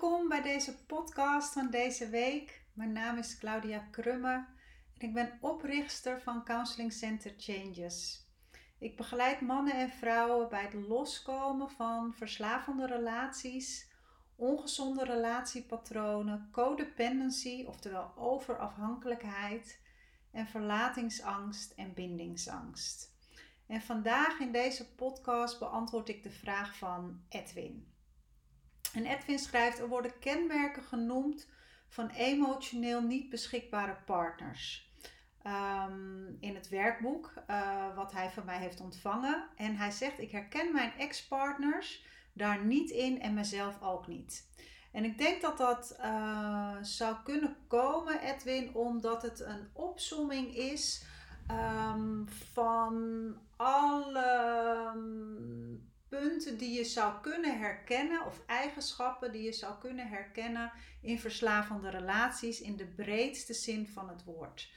Welkom bij deze podcast van deze week. Mijn naam is Claudia Krumme en ik ben oprichter van Counseling Center Changes. Ik begeleid mannen en vrouwen bij het loskomen van verslavende relaties, ongezonde relatiepatronen, codependency, oftewel overafhankelijkheid en verlatingsangst en bindingsangst. En vandaag in deze podcast beantwoord ik de vraag van Edwin. En Edwin schrijft: er worden kenmerken genoemd van emotioneel niet beschikbare partners. Ehm, in het werkboek uh, wat hij van mij heeft ontvangen. En hij zegt: Ik herken mijn ex-partners daar niet in en mezelf ook niet. En ik denk dat dat uh, zou kunnen komen, Edwin, omdat het een opsomming is um, van alle punten die je zou kunnen herkennen of eigenschappen die je zou kunnen herkennen in verslavende relaties in de breedste zin van het woord.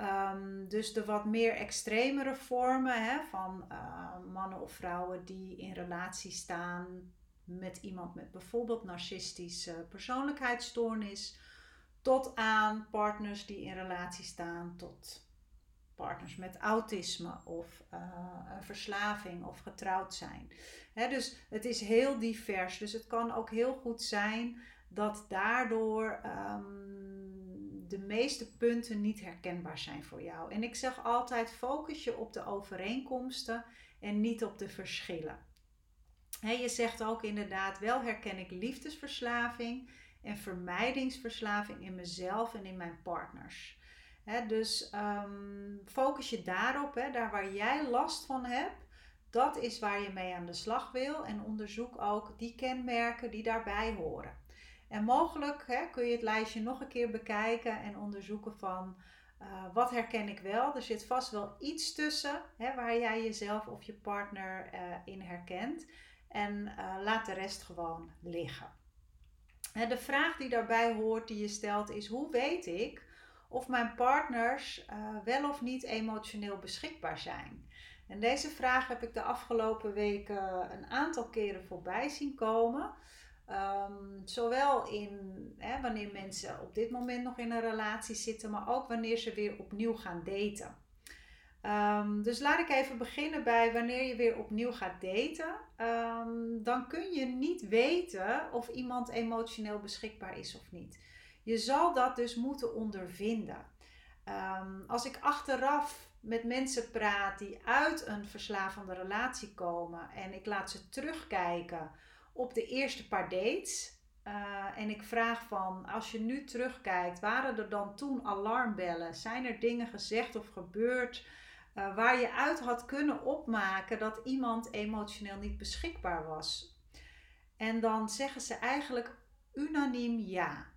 Um, dus de wat meer extremere vormen hè, van uh, mannen of vrouwen die in relatie staan met iemand met bijvoorbeeld narcistische persoonlijkheidsstoornis, tot aan partners die in relatie staan tot partners met autisme of uh, een verslaving of getrouwd zijn. dus het is heel divers. Dus het kan ook heel goed zijn dat daardoor um, de meeste punten niet herkenbaar zijn voor jou. En ik zeg altijd: focus je op de overeenkomsten en niet op de verschillen. je zegt ook inderdaad: wel herken ik liefdesverslaving en vermijdingsverslaving in mezelf en in mijn partners dus um, focus je daarop, daar waar jij last van hebt, dat is waar je mee aan de slag wil. En onderzoek ook die kenmerken die daarbij horen. En mogelijk kun je het lijstje nog een keer bekijken en onderzoeken van uh, wat herken ik wel. Er zit vast wel iets tussen waar jij jezelf of je partner uh, in herkent. En uh, laat de rest gewoon liggen. de vraag die daarbij hoort, die je stelt, is: hoe weet ik of mijn partners uh, wel of niet emotioneel beschikbaar zijn. En deze vraag heb ik de afgelopen weken een aantal keren voorbij zien komen. Um, zowel in hè, wanneer mensen op dit moment nog in een relatie zitten, maar ook wanneer ze weer opnieuw gaan daten. Um, dus laat ik even beginnen bij wanneer je weer opnieuw gaat daten. Um, dan kun je niet weten of iemand emotioneel beschikbaar is of niet. Je zal dat dus moeten ondervinden. Ehm, als ik achteraf met mensen praat die uit een verslavende relatie komen en ik laat ze terugkijken op de eerste paar dates. Uh, en ik vraag van, als je nu terugkijkt, waren er dan toen alarmbellen? Zijn er dingen gezegd of gebeurd uh, waar je uit had kunnen opmaken dat iemand emotioneel niet beschikbaar was? En dan zeggen ze eigenlijk unaniem ja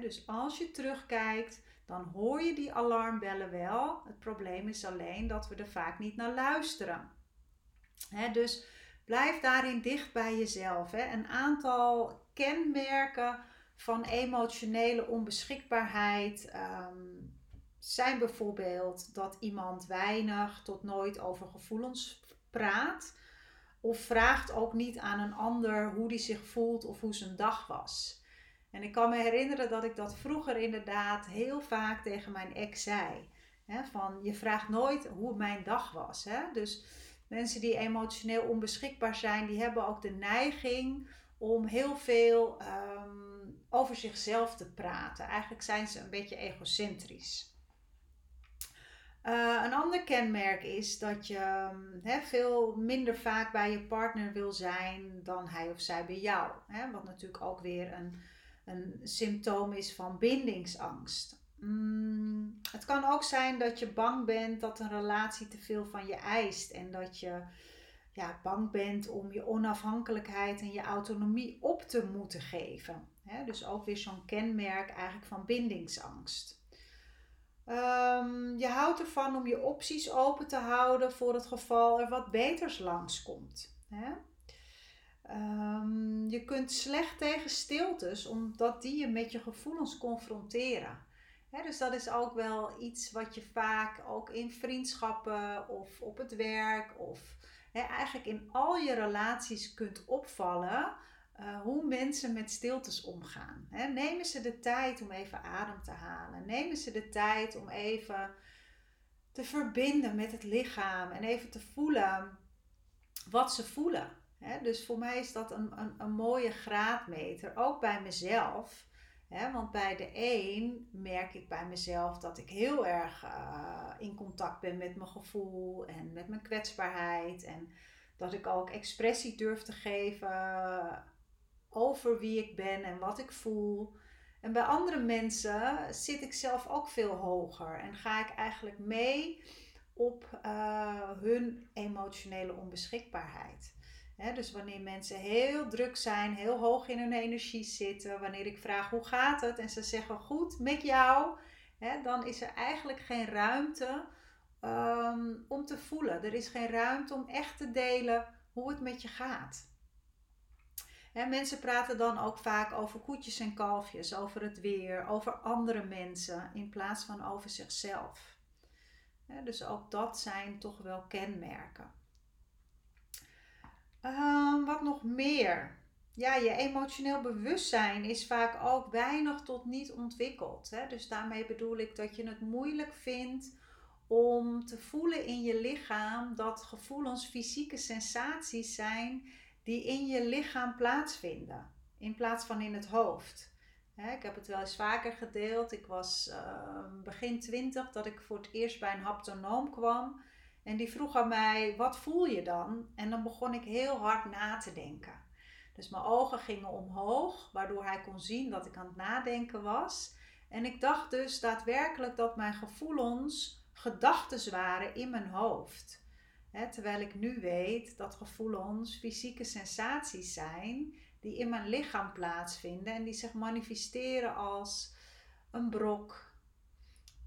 dus als je terugkijkt, dan hoor je die alarmbellen wel. Het probleem is alleen dat we er vaak niet naar luisteren. dus blijf daarin dicht bij jezelf. Een aantal kenmerken van emotionele onbeschikbaarheid ehm, zijn bijvoorbeeld dat iemand weinig tot nooit over gevoelens praat. Of vraagt ook niet aan een ander hoe die zich voelt of hoe zijn dag was. En ik kan me herinneren dat ik dat vroeger inderdaad heel vaak tegen mijn ex zei. van je vraagt nooit hoe mijn dag was. Dus mensen die emotioneel onbeschikbaar zijn, die hebben ook de neiging om heel veel ehm, over zichzelf te praten. Eigenlijk zijn ze een beetje egocentrisch. Uh, een ander kenmerk is dat je veel minder vaak bij je partner wil zijn dan hij of zij bij jou. wat natuurlijk ook weer een een symptoom is van bindingsangst. Mm, het kan ook zijn dat je bang bent dat een relatie te veel van je eist en dat je ja, bang bent om je onafhankelijkheid en je autonomie op te moeten geven. dus ook weer zo'n kenmerk eigenlijk van bindingsangst. Um, je houdt ervan om je opties open te houden voor het geval er wat beters langskomt. Hè? Um, je kunt slecht tegen stiltes, omdat die je met je gevoelens confronteren. dus dat is ook wel iets wat je vaak ook in vriendschappen of op het werk of eigenlijk in al je relaties kunt opvallen. uh, hoe mensen met stiltes omgaan. Nemen ze de tijd om even adem te halen? Nemen ze de tijd om even te verbinden met het lichaam en even te voelen wat ze voelen? Dus voor mij is dat een, een, een mooie graadmeter, ook bij mezelf. Want bij de een merk ik bij mezelf dat ik heel erg uh, in contact ben met mijn gevoel en met mijn kwetsbaarheid. En dat ik ook expressie durf te geven over wie ik ben en wat ik voel. En bij andere mensen zit ik zelf ook veel hoger en ga ik eigenlijk mee op uh, hun emotionele onbeschikbaarheid. Dus wanneer mensen heel druk zijn, heel hoog in hun energie zitten, wanneer ik vraag hoe gaat het en ze zeggen goed met jou, dan is er eigenlijk geen ruimte um, om te voelen. Er is geen ruimte om echt te delen hoe het met je gaat. He, mensen praten dan ook vaak over koetjes en kalfjes, over het weer, over andere mensen in plaats van over zichzelf. dus ook dat zijn toch wel kenmerken. Uh, wat nog meer? Ja, je emotioneel bewustzijn is vaak ook weinig tot niet ontwikkeld. Hè? Dus daarmee bedoel ik dat je het moeilijk vindt om te voelen in je lichaam dat gevoelens fysieke sensaties zijn die in je lichaam plaatsvinden, in plaats van in het hoofd. ik heb het wel eens vaker gedeeld. Ik was ehm, begin twintig dat ik voor het eerst bij een haptonoom kwam. En die vroeg aan mij, wat voel je dan? En dan begon ik heel hard na te denken. Dus mijn ogen gingen omhoog, waardoor hij kon zien dat ik aan het nadenken was. En ik dacht dus daadwerkelijk dat mijn gevoelens gedachten waren in mijn hoofd terwijl ik nu weet dat gevoelens fysieke sensaties zijn die in mijn lichaam plaatsvinden en die zich manifesteren als een brok,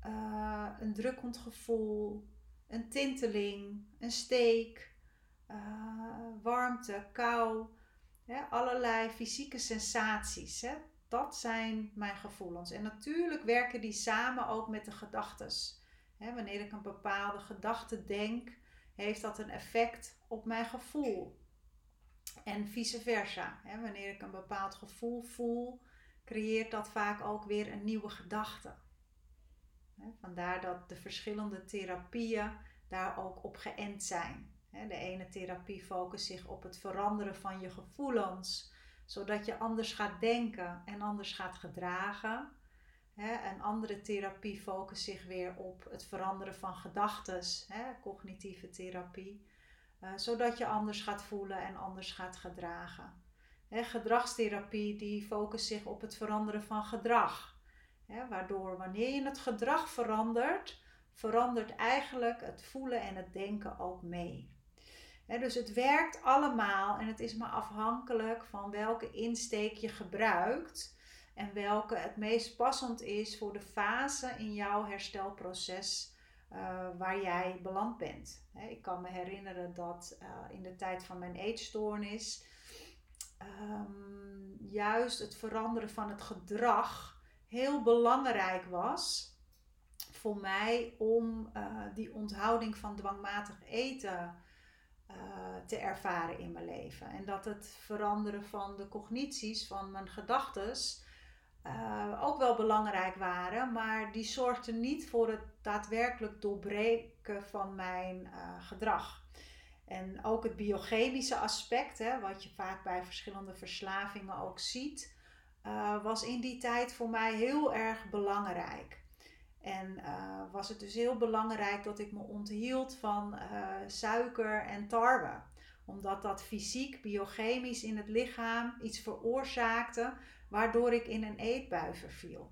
uh, een drukkend gevoel, een tinteling, een steek, uh, warmte, kou, allerlei fysieke sensaties. Dat zijn mijn gevoelens. En natuurlijk werken die samen ook met de gedachten. Wanneer ik een bepaalde gedachte denk, heeft dat een effect op mijn gevoel. En vice versa. Wanneer ik een bepaald gevoel voel, creëert dat vaak ook weer een nieuwe gedachte. Vandaar dat de verschillende therapieën daar ook op geënt zijn. De ene therapie focust zich op het veranderen van je gevoelens, zodat je anders gaat denken en anders gaat gedragen. Een andere therapie focust zich weer op het veranderen van gedachten, cognitieve therapie, uh, zodat je anders gaat voelen en anders gaat gedragen. Gedragstherapie die focust zich op het veranderen van gedrag, waardoor wanneer je het gedrag verandert, verandert eigenlijk het voelen en het denken ook mee. dus het werkt allemaal en het is maar afhankelijk van welke insteek je gebruikt en welke het meest passend is voor de fase in jouw herstelproces uh, waar jij beland bent. ik kan me herinneren dat uh, in de tijd van mijn eetstoornis um, juist het veranderen van het gedrag heel belangrijk was voor mij om uh, die onthouding van dwangmatig eten te ervaren in mijn leven. En dat het veranderen van de cognities, van mijn gedachtes, uh, ook wel belangrijk waren, maar die zorgden niet voor het daadwerkelijk doorbreken van mijn gedrag. En ook het biochemische aspect, hè, wat je vaak bij verschillende verslavingen ook ziet, uh, was in die tijd voor mij heel erg belangrijk. En was het dus heel belangrijk dat ik me onthield van suiker en tarwe omdat dat fysiek, biochemisch in het lichaam iets veroorzaakte waardoor ik in een eetbui verviel.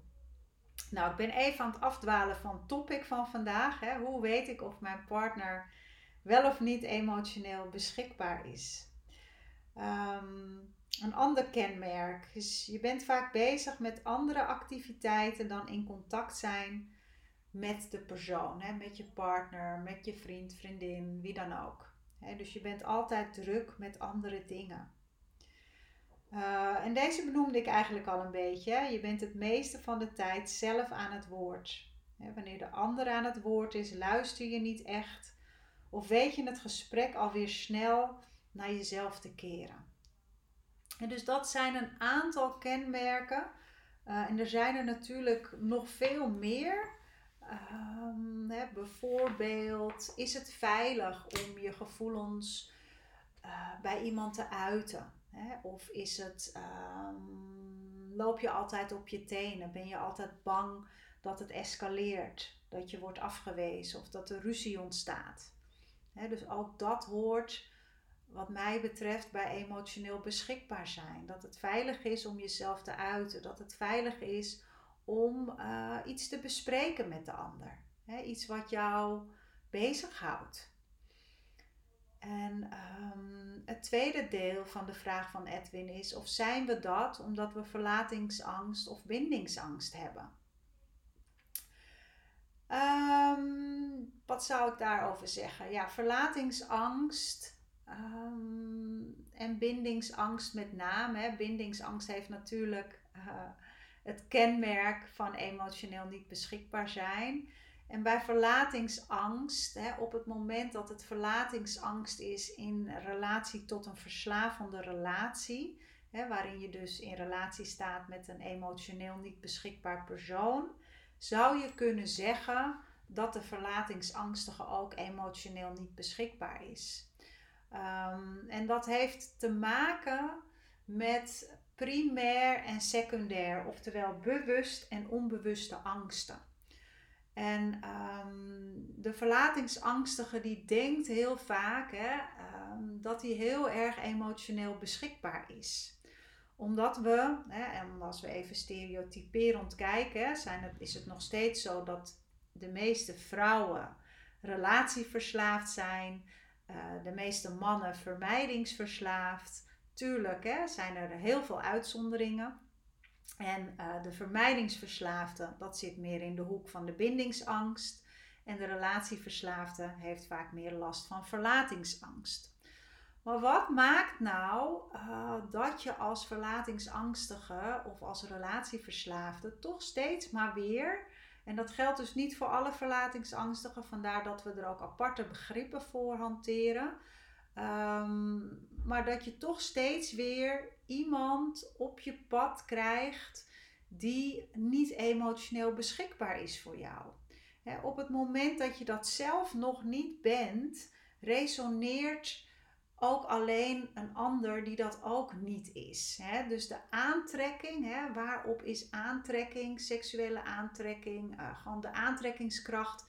Nou, ik ben even aan het afdwalen van het topic van vandaag. Hè. Hoe weet ik of mijn partner wel of niet emotioneel beschikbaar is? Um, een ander kenmerk is, je bent vaak bezig met andere activiteiten dan in contact zijn met de persoon, hè, met je partner, met je vriend, vriendin, wie dan ook. Hè, dus je bent altijd druk met andere dingen. Uh, en deze benoemde ik eigenlijk al een beetje. Je bent het meeste van de tijd zelf aan het woord. wanneer de ander aan het woord is, luister je niet echt. Of weet je het gesprek alweer snel naar jezelf te keren. Dus dat zijn een aantal kenmerken. Uh, en er zijn er natuurlijk nog veel meer. Um, hè, bijvoorbeeld, is het veilig om je gevoelens uh, bij iemand te uiten? Hè? Of is het, um, loop je altijd op je tenen? Ben je altijd bang dat het escaleert? Dat je wordt afgewezen of dat er ruzie ontstaat? Hè, dus ook dat hoort wat mij betreft bij emotioneel beschikbaar zijn. Dat het veilig is om jezelf te uiten. Dat het veilig is om uh, iets te bespreken met de ander. Iets wat jou bezighoudt. En um, het tweede deel van de vraag van Edwin is: of zijn we dat omdat we verlatingsangst of bindingsangst hebben? Um, wat zou ik daarover zeggen? Ja, verlatingsangst um, en bindingsangst met name. Hè. Bindingsangst heeft natuurlijk uh, het kenmerk van emotioneel niet beschikbaar zijn. En bij verlatingsangst, hè, op het moment dat het verlatingsangst is in relatie tot een verslavende relatie, hè, waarin je dus in relatie staat met een emotioneel niet beschikbaar persoon, zou je kunnen zeggen dat de verlatingsangstige ook emotioneel niet beschikbaar is. Um, en dat heeft te maken met primair en secundair, oftewel bewust en onbewuste angsten. En um, de verlatingsangstige die denkt heel vaak hè, um, dat hij heel erg emotioneel beschikbaar is. Omdat we, hè, en als we even stereotyperend kijken, zijn is het nog steeds zo dat de meeste vrouwen relatieverslaafd zijn, uh, de meeste mannen vermijdingsverslaafd. Tuurlijk hè, zijn er heel veel uitzonderingen. En uh, de vermijdingsverslaafde, dat zit meer in de hoek van de bindingsangst. En de relatieverslaafde heeft vaak meer last van verlatingsangst. Maar wat maakt nou uh, dat je als verlatingsangstige of als relatieverslaafde toch steeds maar weer, en dat geldt dus niet voor alle verlatingsangstigen, vandaar dat we er ook aparte begrippen voor hanteren, um, maar dat je toch steeds weer iemand op je pad krijgt die niet emotioneel beschikbaar is voor jou. op het moment dat je dat zelf nog niet bent, resoneert ook alleen een ander die dat ook niet is. Dus de aantrekking, waarop is aantrekking, seksuele aantrekking, uh, gewoon de aantrekkingskracht,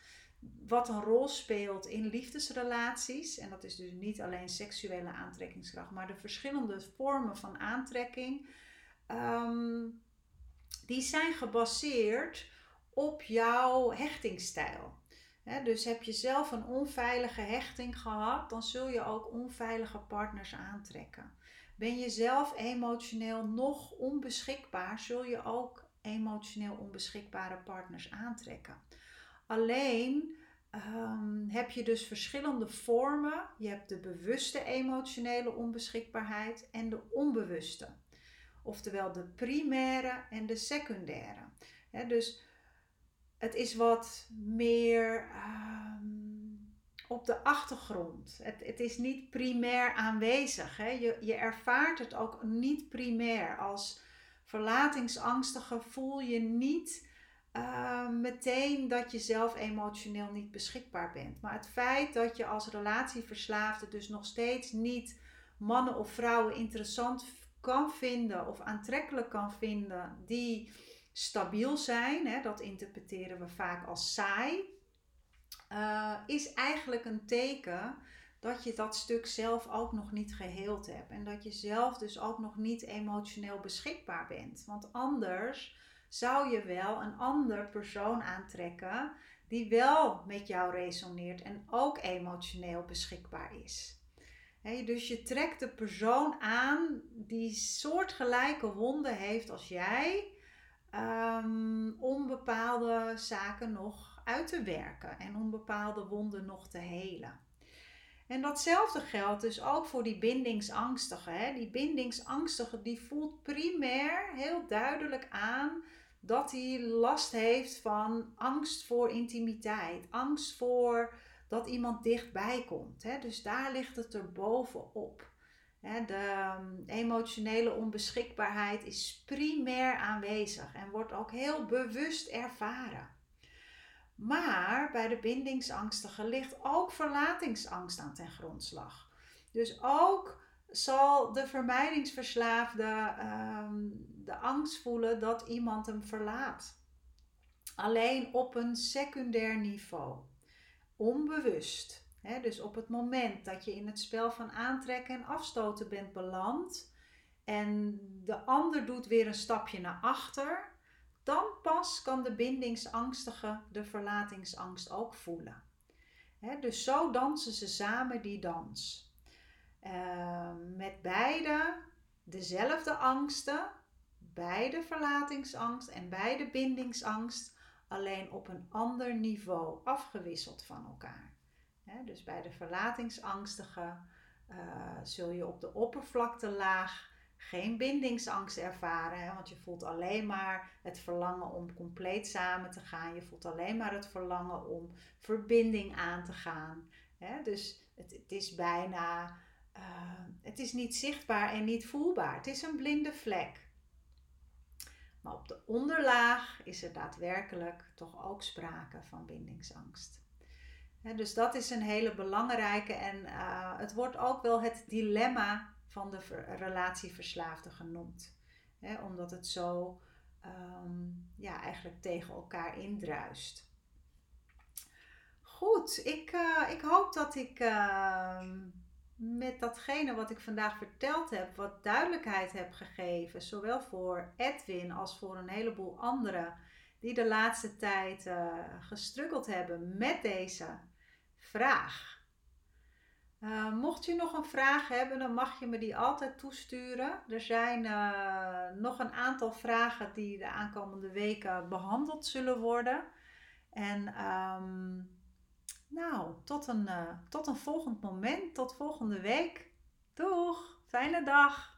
wat een rol speelt in liefdesrelaties. En dat is dus niet alleen seksuele aantrekkingskracht, maar de verschillende vormen van aantrekking. Ehm, die zijn gebaseerd op jouw hechtingsstijl. Dus heb je zelf een onveilige hechting gehad, dan zul je ook onveilige partners aantrekken. Ben je zelf emotioneel nog onbeschikbaar, zul je ook emotioneel onbeschikbare partners aantrekken. Alleen um, heb je dus verschillende vormen. Je hebt de bewuste emotionele onbeschikbaarheid en de onbewuste. Oftewel de primaire en de secundaire. dus het is wat meer um, op de achtergrond. Het, het, is niet primair aanwezig. Je, je ervaart het ook niet primair. Als verlatingsangstige voel je niet uh, meteen dat je zelf emotioneel niet beschikbaar bent. Maar het feit dat je als relatieverslaafde dus nog steeds niet mannen of vrouwen interessant kan vinden of aantrekkelijk kan vinden die stabiel zijn, hè, dat interpreteren we vaak als saai, uh, is eigenlijk een teken dat je dat stuk zelf ook nog niet geheeld hebt. En dat je zelf dus ook nog niet emotioneel beschikbaar bent. Want anders zou je wel een ander persoon aantrekken die wel met jou resoneert en ook emotioneel beschikbaar is. dus je trekt de persoon aan die soortgelijke wonden heeft als jij, um, om bepaalde zaken nog uit te werken en om bepaalde wonden nog te helen. En datzelfde geldt dus ook voor die bindingsangstige. Hè? Die bindingsangstige die voelt primair heel duidelijk aan dat hij last heeft van angst voor intimiteit, angst voor dat iemand dichtbij komt. Hè? Dus daar ligt het er bovenop. De ehm, emotionele onbeschikbaarheid is primair aanwezig en wordt ook heel bewust ervaren. Maar bij de bindingsangstigen ligt ook verlatingsangst aan ten grondslag. Dus ook zal de vermijdingsverslaafde um, de angst voelen dat iemand hem verlaat. Alleen op een secundair niveau, onbewust. Dus op het moment dat je in het spel van aantrekken en afstoten bent beland en de ander doet weer een stapje naar achter, dan pas kan de bindingsangstige de verlatingsangst ook voelen. dus zo dansen ze samen die dans. Ehm, met beide dezelfde angsten, beide verlatingsangst en beide bindingsangst, alleen op een ander niveau afgewisseld van elkaar. Dus bij de verlatingsangstige uh, zul je op de oppervlaktelaag geen bindingsangst ervaren, hè, want je voelt alleen maar het verlangen om compleet samen te gaan. Je voelt alleen maar het verlangen om verbinding aan te gaan. Hè. Dus het, het is bijna, uh, het is niet zichtbaar en niet voelbaar. Het is een blinde vlek. Maar op de onderlaag is er daadwerkelijk toch ook sprake van bindingsangst. Dus dat is een hele belangrijke en uh, het wordt ook wel het dilemma van de relatieverslaafde genoemd. omdat het zo um, ja, eigenlijk tegen elkaar indruist. Goed, ik, uh, ik hoop dat ik uh, met datgene wat ik vandaag verteld heb, wat duidelijkheid heb gegeven, zowel voor Edwin als voor een heleboel anderen die de laatste tijd uh, gestruggeld hebben met deze vraag. Uh, mocht je nog een vraag hebben, dan mag je me die altijd toesturen. Er zijn uh, nog een aantal vragen die de aankomende weken behandeld zullen worden. En um, nou, tot een, uh, tot een volgend moment, tot volgende week. Doeg, fijne dag!